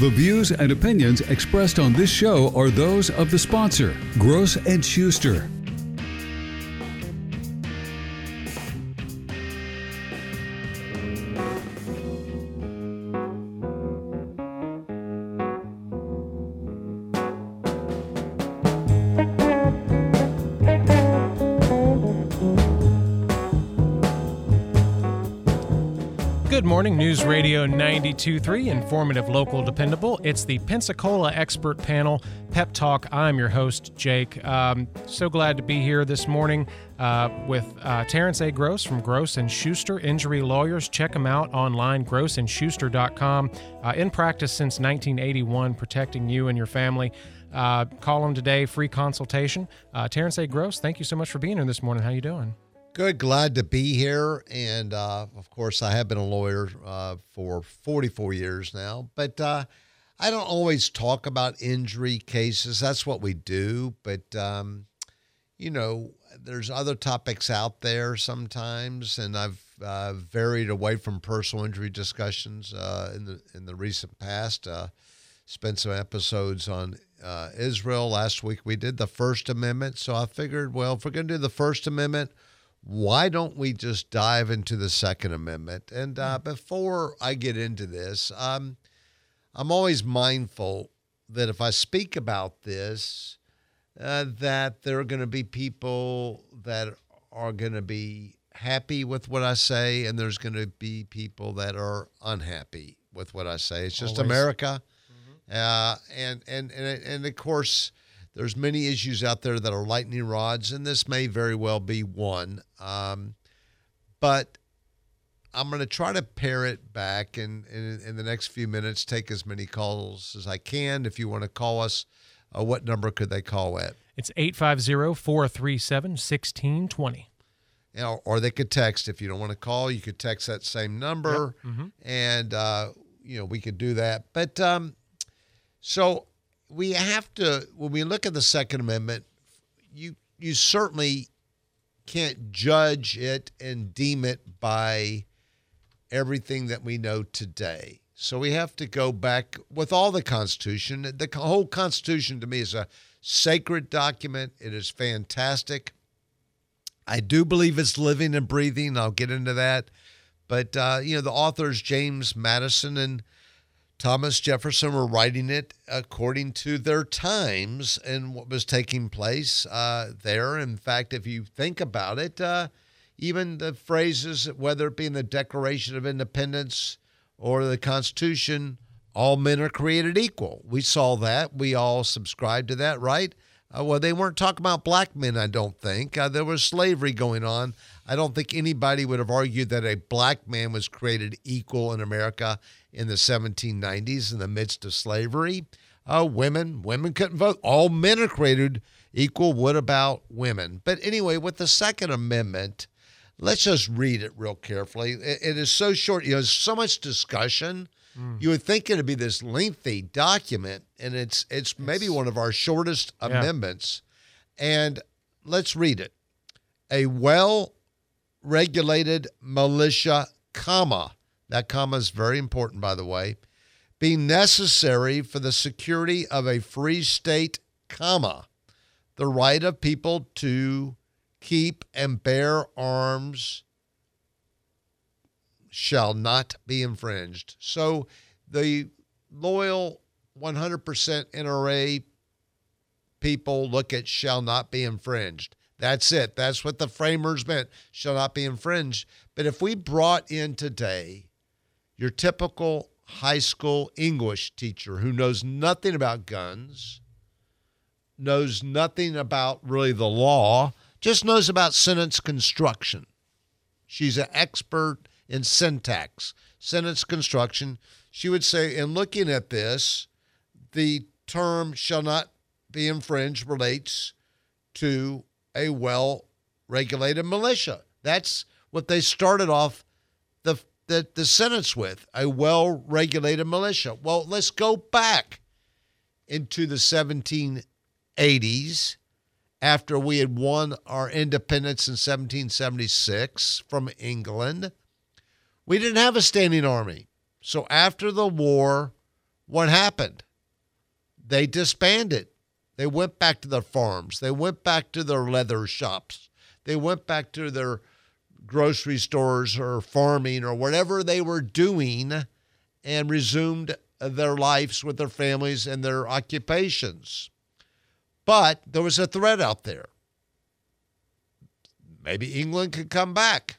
The views and opinions expressed on this show are those of the sponsor, Gross and Schuster. Morning, News Radio 92.3, informative, local, dependable. It's the Pensacola Expert Panel Pep Talk. I'm your host, Jake. Um, so glad to be here this morning uh, with uh, Terence A. Gross from Gross and Schuster Injury Lawyers. Check them out online, grossandschuster.com. Uh, in practice since 1981, protecting you and your family. Uh, call them today, free consultation. Uh, Terence A. Gross, thank you so much for being here this morning. How you doing? Good, glad to be here. And uh, of course, I have been a lawyer uh, for 44 years now, but uh, I don't always talk about injury cases. That's what we do. But, um, you know, there's other topics out there sometimes, and I've uh, varied away from personal injury discussions uh, in the in the recent past. Uh, spent some episodes on Israel last week. We did the First Amendment, so I figured, well, if we're going to do the First Amendment, why don't we just dive into the Second Amendment? And uh, before I get into this, um, I'm always mindful that if I speak about this, uh, that there are going to be people that are going to be happy with what I say, and there's going to be people that are unhappy with what I say. It's just Always. America, uh, and and and and of course there's many issues out there that are lightning rods, and this may very well be one. Um, but I'm going to try to pare it back and in, in the next few minutes take as many calls as I can. If you want to call us, uh, what number could they call at? It's 850 437 1620. You know, or they could text. If you don't want to call, you could text that same number, and uh, you know we could do that. But um, so we have to when we look at the Second Amendment, you you certainly can't judge it and deem it by everything that we know today. So we have to go back with all the Constitution. The whole Constitution to me is a sacred document. It is fantastic. I do believe it's living and breathing. I'll get into that. But, uh, you know, the authors, James Madison and Thomas Jefferson, were writing it according to their times and what was taking place uh, there. In fact, if you think about it, uh, even the phrases, whether it be in the Declaration of Independence or the Constitution, all men are created equal. We saw that. We all subscribed to that, right? Uh, well, they weren't talking about black men, I don't think. Uh, there was slavery going on. I don't think anybody would have argued that a black man was created equal in America in the 1790s in the midst of slavery. Uh, women, women couldn't vote. All men are created equal. What about women? But anyway, with the Second Amendment, let's just read it real carefully. It, it is so short. You know, there's so much discussion. You would think it'd be this lengthy document, and it's it's maybe one of our shortest Yeah. amendments. And let's read it. A well regulated militia, comma. That comma is very important, by the way. Be necessary for the security of a free state, comma. The right of people to keep and bear arms shall not be infringed. So the loyal 100% NRA people look at shall not be infringed. That's it. That's what the framers meant. Shall not be infringed. But if we brought in today your typical high school English teacher who knows nothing about guns, knows nothing about really the law, just knows about sentence construction. She's an expert in syntax, sentence construction. She would say, in looking at this, the term shall not be infringed relates to a well regulated militia. That's what they started off the, the, the sentence with a well regulated militia. Well, let's go back into the 1780s after we had won our independence in 1776 from England. We didn't have a standing army. So after the war, what happened? They disbanded. They went back to their farms. They went back to their leather shops. They went back to their grocery stores or farming or whatever they were doing and resumed their lives with their families and their occupations. But there was a threat out there. Maybe England could come back.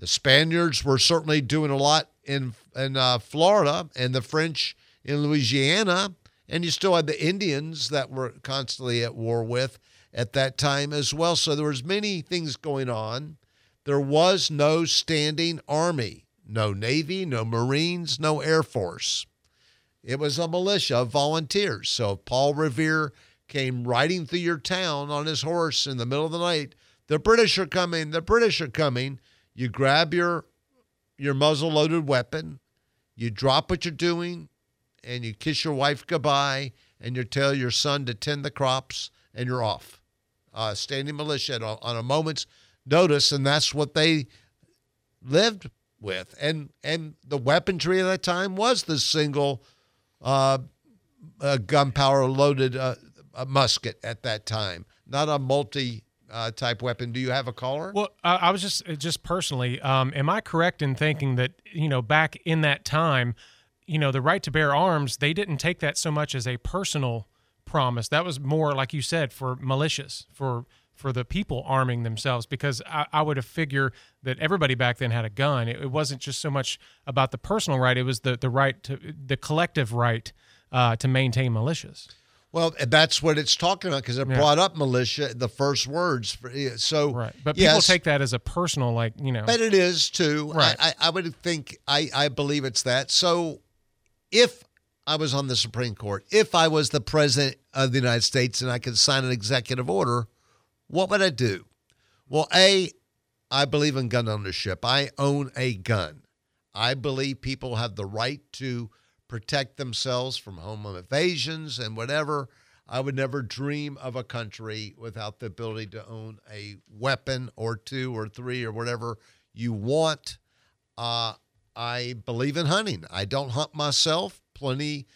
The Spaniards were certainly doing a lot in in uh, Florida and the French in Louisiana, and you still had the Indians that were constantly at war with at that time as well. So there was many things going on. There was no standing army, no navy, no marines, no air force. It was a militia of volunteers. So if Paul Revere came riding through your town on his horse in the middle of the night, the British are coming, the British are coming. You grab your your muzzle loaded weapon, you drop what you're doing, and you kiss your wife goodbye, and you tell your son to tend the crops, and you're off. Uh, standing militia on a moment's notice, and that's what they lived with. And and the weaponry at that time was the single uh, uh, gunpowder loaded uh, musket at that time, not a multi uh, type weapon. Do you have a caller? Well, uh, I was just just personally, um, am I correct in thinking that you know back in that time, you know, the right to bear arms, they didn't take that so much as a personal promise. That was more, like you said, for militias, for for the people arming themselves. Because I, I would have figured that everybody back then had a gun. It, it, wasn't just so much about the personal right; it was the the right to the collective right uh, to maintain militias. Well, that's what it's talking about because it yeah. brought up militia, the first words. So, right. But people yes, take that as a personal, like, you know. But it is too. Right. I, I would think, I, I believe it's that. So, if I was on the Supreme Court, if I was the president of the United States and I could sign an executive order, what would I do? Well, A, I believe in gun ownership. I own a gun. I believe people have the right to protect themselves from home invasions and whatever. I would never dream of a country without the ability to own a weapon or two or three or whatever you want. Uh, I believe in hunting. I don't hunt myself. Plenty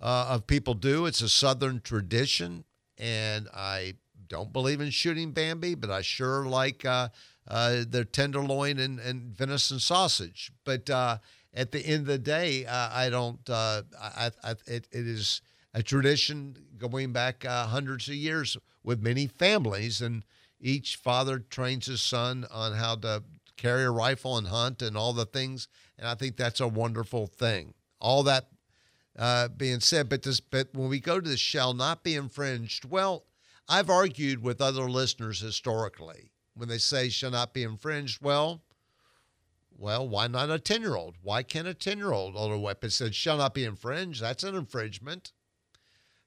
uh, of people do. It's a Southern tradition. And I don't believe in shooting Bambi, but I sure like uh, uh, their tenderloin and, and venison sausage. But uh, at the end of the day, uh, I don't. Uh, I, I, it, it is a tradition going back uh, hundreds of years with many families, and each father trains his son on how to carry a rifle and hunt and all the things. And I think that's a wonderful thing. All that uh, being said, but this, but when we go to the shall not be infringed, well, I've argued with other listeners historically when they say shall not be infringed. Well, well, why not a 10 year old? Why can't a 10 year old own a weapon? It says shall not be infringed. That's an infringement.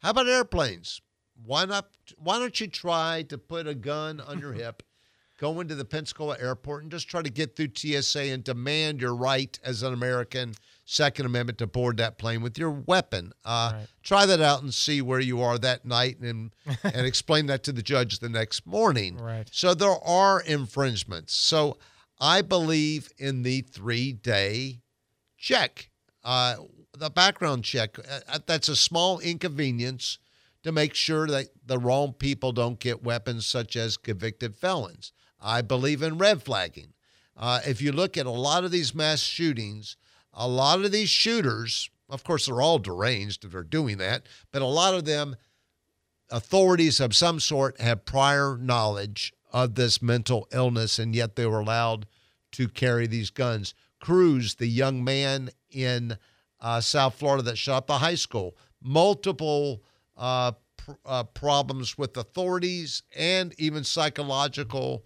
How about airplanes? Why not? Why don't you try to put a gun on your hip, go into the Pensacola airport, and just try to get through TSA and demand your right as an American Second Amendment to board that plane with your weapon? Uh, right. Try that out and see where you are that night, and and explain that to the judge the next morning. Right. So there are infringements. So I believe in the three day check, uh, the background check. Uh, uh, that's a small inconvenience to make sure that the wrong people don't get weapons, such as convicted felons. I believe in red flagging. Uh, if you look at a lot of these mass shootings, a lot of these shooters, of course, they're all deranged if they're doing that, but a lot of them, authorities of some sort, have prior knowledge of this mental illness, and yet they were allowed to carry these guns. Cruz, the young man in uh, South Florida that shot up the high school, multiple uh, pr- uh, problems with authorities and even psychological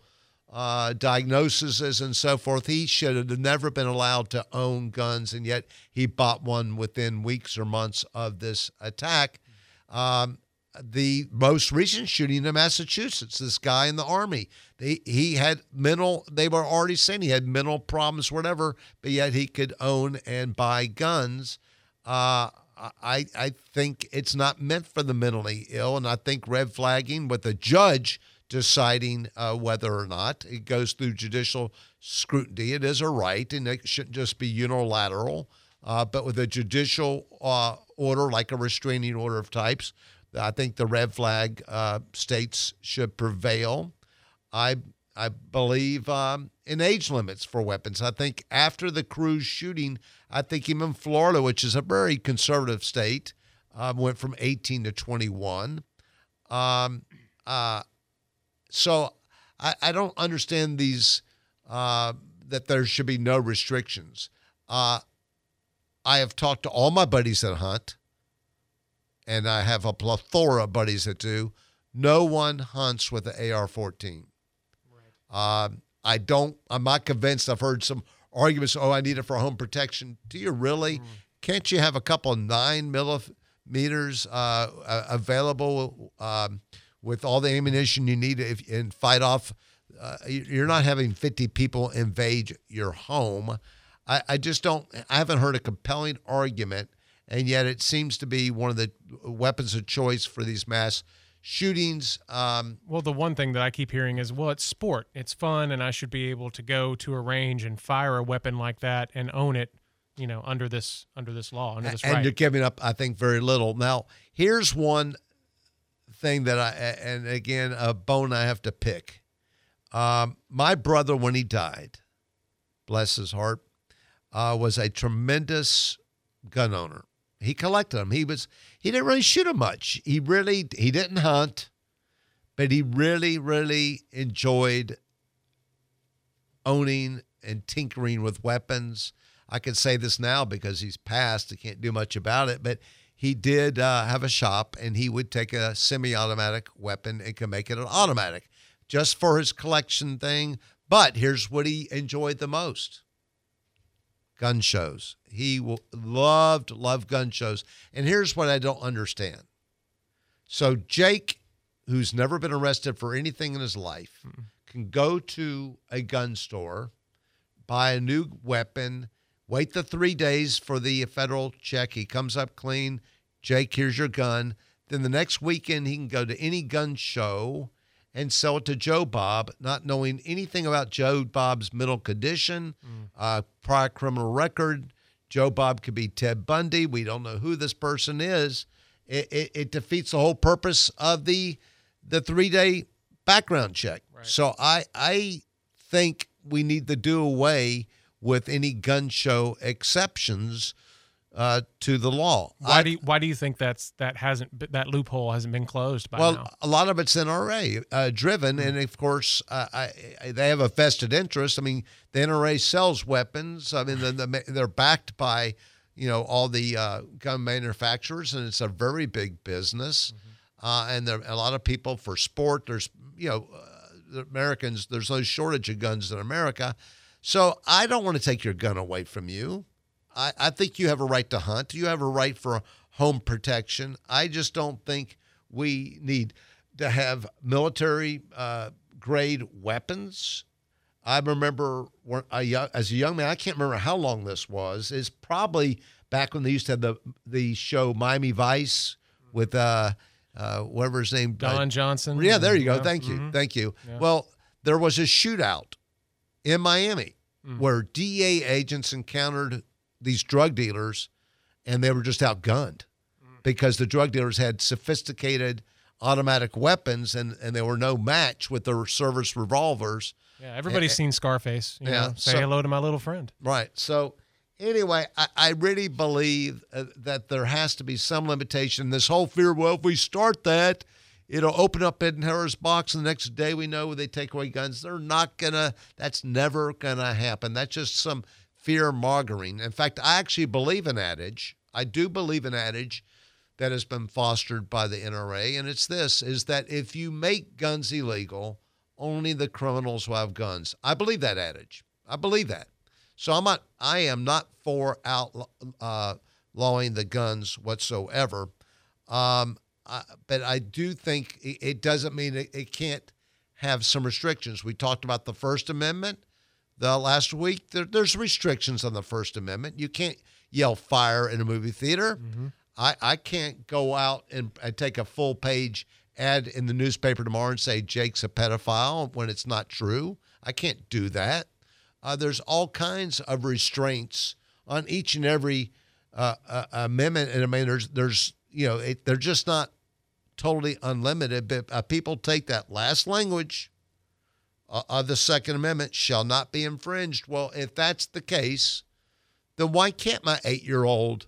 uh, diagnoses and so forth. He should have never been allowed to own guns, and yet he bought one within weeks or months of this attack. Um, the most recent shooting in Massachusetts, this guy in the army, they, he had mental, they were already saying he had mental problems, whatever, but yet he could own and buy guns. Uh, I, I think it's not meant for the mentally ill. And I think red flagging with the judge deciding uh, whether or not it goes through judicial scrutiny, it is a right and it shouldn't just be unilateral. uh, but with a judicial uh, order, like a restraining order of types, I think the red flag uh, states should prevail. I I believe um, in age limits for weapons. I think after the Cruz shooting, I think even Florida, which is a very conservative state, um, went from 18 to 21. Um, uh, so I, I, don't understand these uh, that there should be no restrictions. Uh, I have talked to all my buddies that hunt, and I have a plethora of buddies that do. No one hunts with an AR-14. Right. Um, I don't. I'm not convinced. I've heard some arguments. Oh, I need it for home protection. Do you really? Mm. Can't you have a couple nine millimeters uh, available um, with all the ammunition you need if, and fight off? Uh, you're not having 50 people invade your home. I, I just don't. I haven't heard a compelling argument, and yet it seems to be one of the weapons of choice for these mass shootings. Um, well, the one thing that I keep hearing is, well, it's sport, it's fun, and I should be able to go to a range and fire a weapon like that and own it. You know, under this under this law, under this and right. you're giving up, I think, very little. Now, here's one thing that I, and again, a bone I have to pick. Um, my brother, when he died, bless his heart, uh, was a tremendous gun owner. He collected them. He was he didn't really shoot them much. He really he didn't hunt, but he really really enjoyed owning and tinkering with weapons. I can say this now because he's passed. I can't do much about it, but he did uh, have a shop, and he would take a semi-automatic weapon and can make it an automatic, just for his collection thing. But here's what he enjoyed the most: gun shows. He loved, loved gun shows. And here's what I don't understand. So Jake, who's never been arrested for anything in his life, mm can go to a gun store, buy a new weapon, wait the three days for the federal check. He comes up clean. Jake, here's your gun. Then the next weekend, he can go to any gun show and sell it to Joe Bob, not knowing anything about Joe Bob's mental condition, mm. uh, prior criminal record. Joe Bob could be Ted Bundy. We don't know who this person is. It, it, it defeats the whole purpose of the the three day background check. Right. So I I think we need to do away with any gun show exceptions uh, to the law. Why I, do you, why do you think that's that hasn't that loophole hasn't been closed by well, now? a lot of it's NRA uh, driven, mm-hmm. and of course, uh, I, I, they have a vested interest. I mean, the NRA sells weapons. I mean, the, the, they're backed by you know all the uh, gun manufacturers, and it's a very big business. Mm-hmm. Uh, and there a lot of people for sport. There's you know uh, Americans. There's no shortage of guns in America. So I don't want to take your gun away from you. I, I think you have a right to hunt. You have a right for home protection. I just don't think we need to have military uh, grade weapons. I remember as a young man, I can't remember how long this was. It's probably back when they used to have the the show Miami Vice with uh, uh, whatever his name, Don uh, Johnson. Yeah, there you go. Yeah. Thank you, mm-hmm. thank you. Yeah. Well, there was a shootout in Miami mm-hmm. where DEA agents encountered these drug dealers and they were just outgunned because the drug dealers had sophisticated automatic weapons and, and they were no match with their service revolvers. Yeah, everybody's and, seen Scarface. You yeah, know, say so, hello to my little friend. Right. So, anyway, I, I really believe uh, that there has to be some limitation. This whole fear, well, if we start that, it'll open up Ed Harris' box, and the next day we know they take away guns. They're not gonna. That's never gonna happen. That's just some fear mongering. In fact, I actually believe an adage. I do believe an adage that has been fostered by the NRA, and it's this: is that if you make guns illegal, only the criminals will have guns. I believe that adage. I believe that. So I'm not. I am not for outlawing uh, the guns whatsoever. Um, I, but I do think it, doesn't mean it, it can't have some restrictions. We talked about the First Amendment the last week. There, there's restrictions on the First Amendment. You can't yell fire in a movie theater. Mm-hmm. I, I can't go out and, and take a full page ad in the newspaper tomorrow and say Jake's a pedophile when it's not true. I can't do that. Uh, there's all kinds of restraints on each and every uh, uh, amendment. And I mean, there's there's you know it, they're just not totally unlimited. But uh, people take that last language of the Second Amendment shall not be infringed. Well, if that's the case, then why can't my eight year old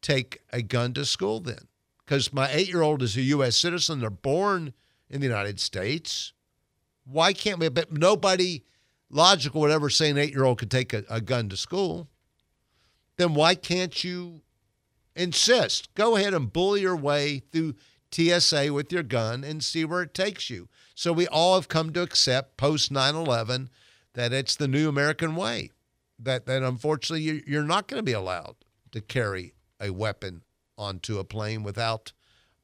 take a gun to school then? Because my eight year old is a U.S. citizen. They're born in the United States. Why can't we? But nobody logical would ever say an eight year old could take a, a gun to school. Then why can't you insist? Go ahead and bully your way through TSA with your gun and see where it takes you. So we all have come to accept post 9 11 that it's the new American way. That, that unfortunately you're not going to be allowed to carry a weapon onto a plane without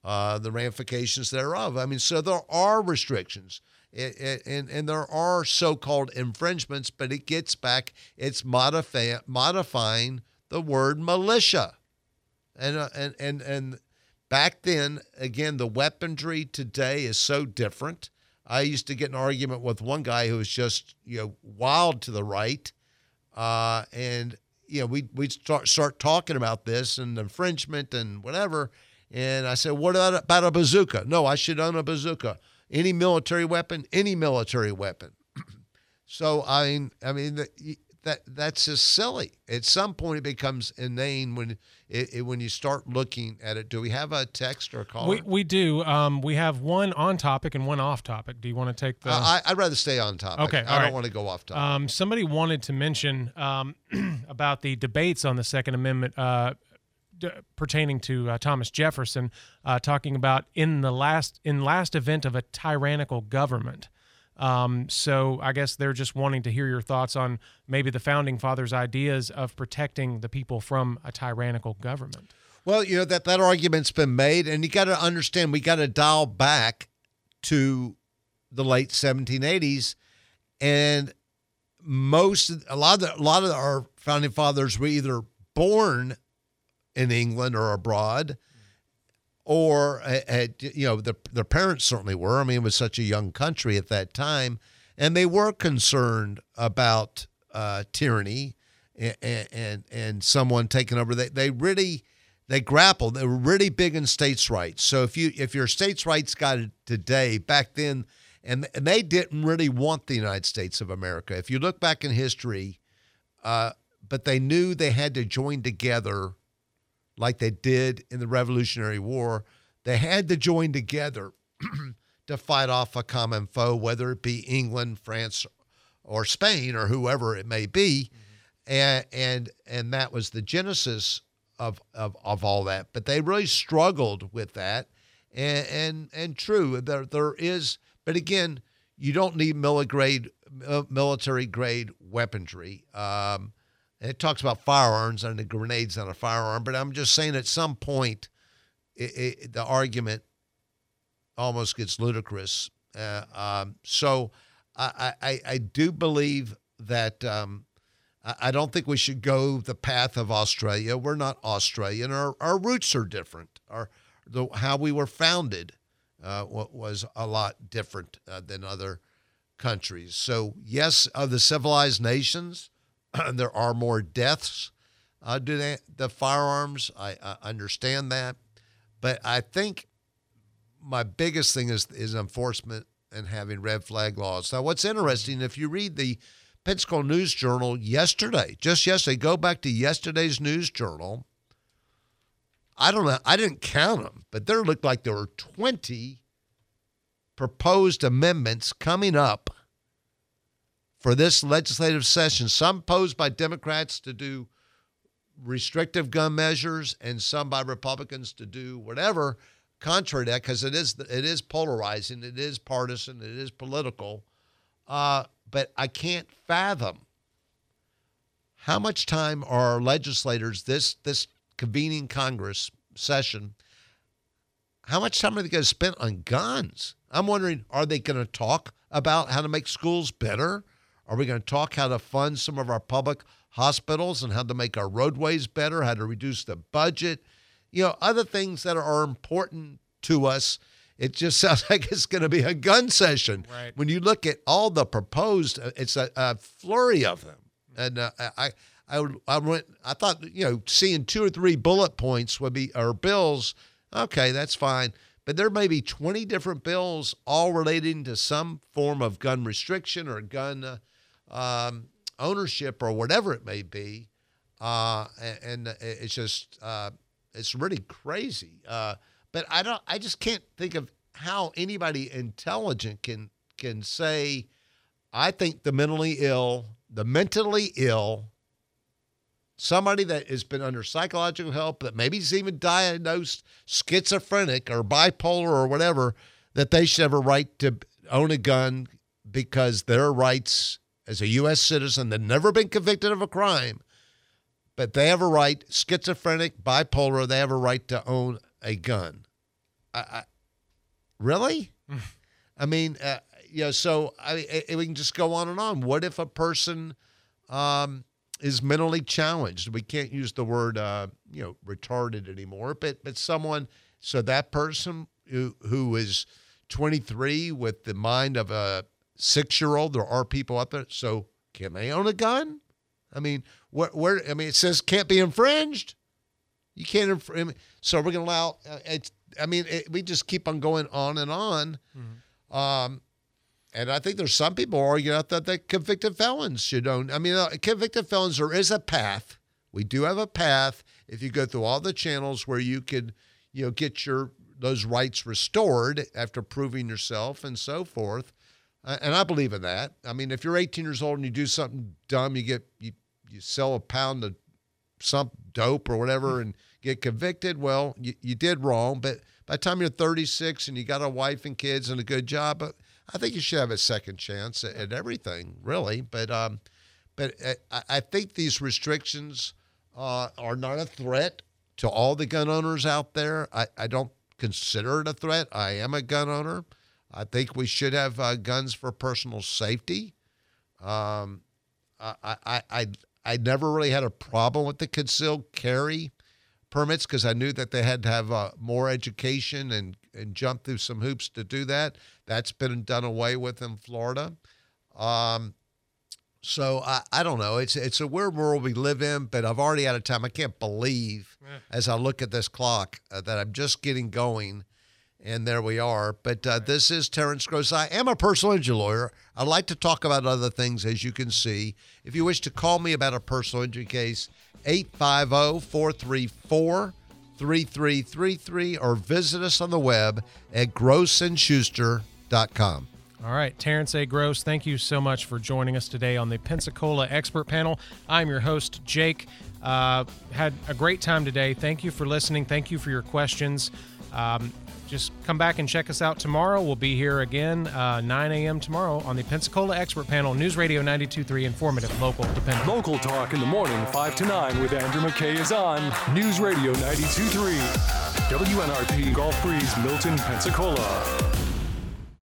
uh, the ramifications thereof. I mean, so there are restrictions. It, it, and, and there are so-called infringements, but it gets back, it's modify, modifying the word militia. And, uh, and, and, and back then, again, the weaponry today is so different. I used to get an argument with one guy who was just, you know, wild to the right. Uh, and, you know, we, we'd start, start talking about this and infringement and whatever. And I said, what about, about a bazooka? No, I should own a bazooka any military weapon, any military weapon. so I mean, I mean that that's just silly. At some point, it becomes inane when it, it, when you start looking at it. Do we have a text or a call? We we do. Um, we have one on topic and one off topic. Do you want to take the? Uh, I, would rather stay on topic. Okay, I don't right. want to go off topic. Um, somebody wanted to mention um, about the debates on the Second Amendment. Uh, d- pertaining to uh, Thomas Jefferson, uh, talking about in the last in last event of a tyrannical government. Um, so I guess they're just wanting to hear your thoughts on maybe the founding fathers' ideas of protecting the people from a tyrannical government. Well, you know that that argument's been made, and you got to understand we got to dial back to the late 1780s, and most a lot of the, a lot of our founding fathers were either born in England or abroad, or had, you know the, their parents certainly were. I mean, it was such a young country at that time, and they were concerned about uh, tyranny and, and and someone taking over. They they really they grappled. They were really big in states' rights. So if you if you're states' rights guy today, back then, and and they didn't really want the United States of America. If you look back in history, uh, but they knew they had to join together like they did in the Revolutionary War. They had to join together to fight off a common foe, whether it be England, France, or Spain, or whoever it may be. Mm-hmm. And, and and that was the genesis of, of, of all that. But they really struggled with that. And and, and true, there there is, but again, you don't need military military grade weaponry. Um, and it talks about firearms and the grenades on a firearm, but I'm just saying at some point, it, it, the argument almost gets ludicrous. Uh, um, so I, I, I, do believe that um, I, don't think we should go the path of Australia. We're not Australian. Our, our roots are different. Our, the, how we were founded uh, was a lot different uh, than other countries. So, yes, of the civilized nations, there are more deaths uh, due to the firearms. I, I, understand that, but I think my biggest thing is is enforcement and having red flag laws. Now, what's interesting if you read the Pensacola News Journal yesterday, just yesterday, go back to yesterday's News Journal. I don't know. I didn't count them, but there looked like there were 20 proposed amendments coming up for this legislative session, some posed by Democrats to do restrictive gun measures and some by Republicans to do whatever contrary to that because it is it is polarizing, it is partisan, it is political. Uh, but I can't fathom how much time are legislators this this convening Congress session. How much time are they going to spend on guns? I'm wondering, are they going to talk about how to make schools better? Are we going to talk how to fund some of our public hospitals and how to make our roadways better, how to reduce the budget? You know, other things that are important to us. It just sounds like it's going to be a gun session. Right. When you look at all the proposed, uh, it's a, a flurry of them. And uh, I, I would, I went, I thought, you know, seeing two or three bullet points would be, or bills, okay, that's fine. But there may be 20 different bills all relating to some form of gun restriction or gun uh, um, ownership or whatever it may be. Uh, and, and, it's just, uh, it's really crazy. Uh, but I don't, I just can't think of how anybody intelligent can, can say, I think the mentally ill, the mentally ill, somebody that has been under psychological help, that maybe is even diagnosed schizophrenic or bipolar or whatever, that they should have a right to own a gun because their rights as a U.S. citizen that never been convicted of a crime, but they have a right, schizophrenic, bipolar, they have a right to own a gun. I, I, really? I mean, uh, you know, so I, I, we can just go on and on. What if a person um, is mentally challenged? We can't use the word, uh, you know, retarded anymore, but but someone. So that person who who is 23 with the mind of a six year old, there are people out there. So can they own a gun? I mean, where, where I mean, it says can't be infringed. You can't. Infringe. So we're going to allow. Uh, it's. I mean, it, we just keep on going on and on. Mm-hmm. Um, and I think there's some people arguing out that the convicted felons should own. I mean, uh, convicted felons, there is a path. We do have a path if you go through all the channels where you could, you know, get your those rights restored after proving yourself and so forth. And I believe in that. I mean, if you're 18 years old and you do something dumb, you get you you sell a pound of some dope or whatever and get convicted. Well, you, you did wrong, but by the time you're 36 and you got a wife and kids and a good job, I think you should have a second chance at, at everything, really. But um, but uh, I, I think these restrictions uh, are not a threat to all the gun owners out there. I, I don't consider it a threat. I am a gun owner. I think we should have uh, guns for personal safety. Um, I, I, I, I never really had a problem with the concealed carry permits because I knew that they had to have uh, more education and, and jump through some hoops to do that. That's been done away with in Florida. Um, so I, I don't know. It's it's a weird world we live in, but I've already out of time. I can't believe yeah. as I look at this clock uh, that I'm just getting going and there we are. But uh, this is Terence Gross. I am a personal injury lawyer. I like to talk about other things, as you can see. If you wish to call me about a personal injury case, 850 434 3333 or visit us on the web at grossandschuster.com. All right, Terence A. Gross, thank you so much for joining us today on the Pensacola Expert Panel. I'm your host, Jake. Uh, had a great time today. Thank you for listening. Thank you for your questions. Um, just come back and check us out tomorrow. We'll be here again, uh, 9 a.m. tomorrow on the Pensacola Expert Panel, News Radio 92.3, informative, local, dependable. Local talk in the morning, 5 to 9 with Andrew McKay is on News Radio 92.3, WNRP Gulf Breeze, Milton, Pensacola.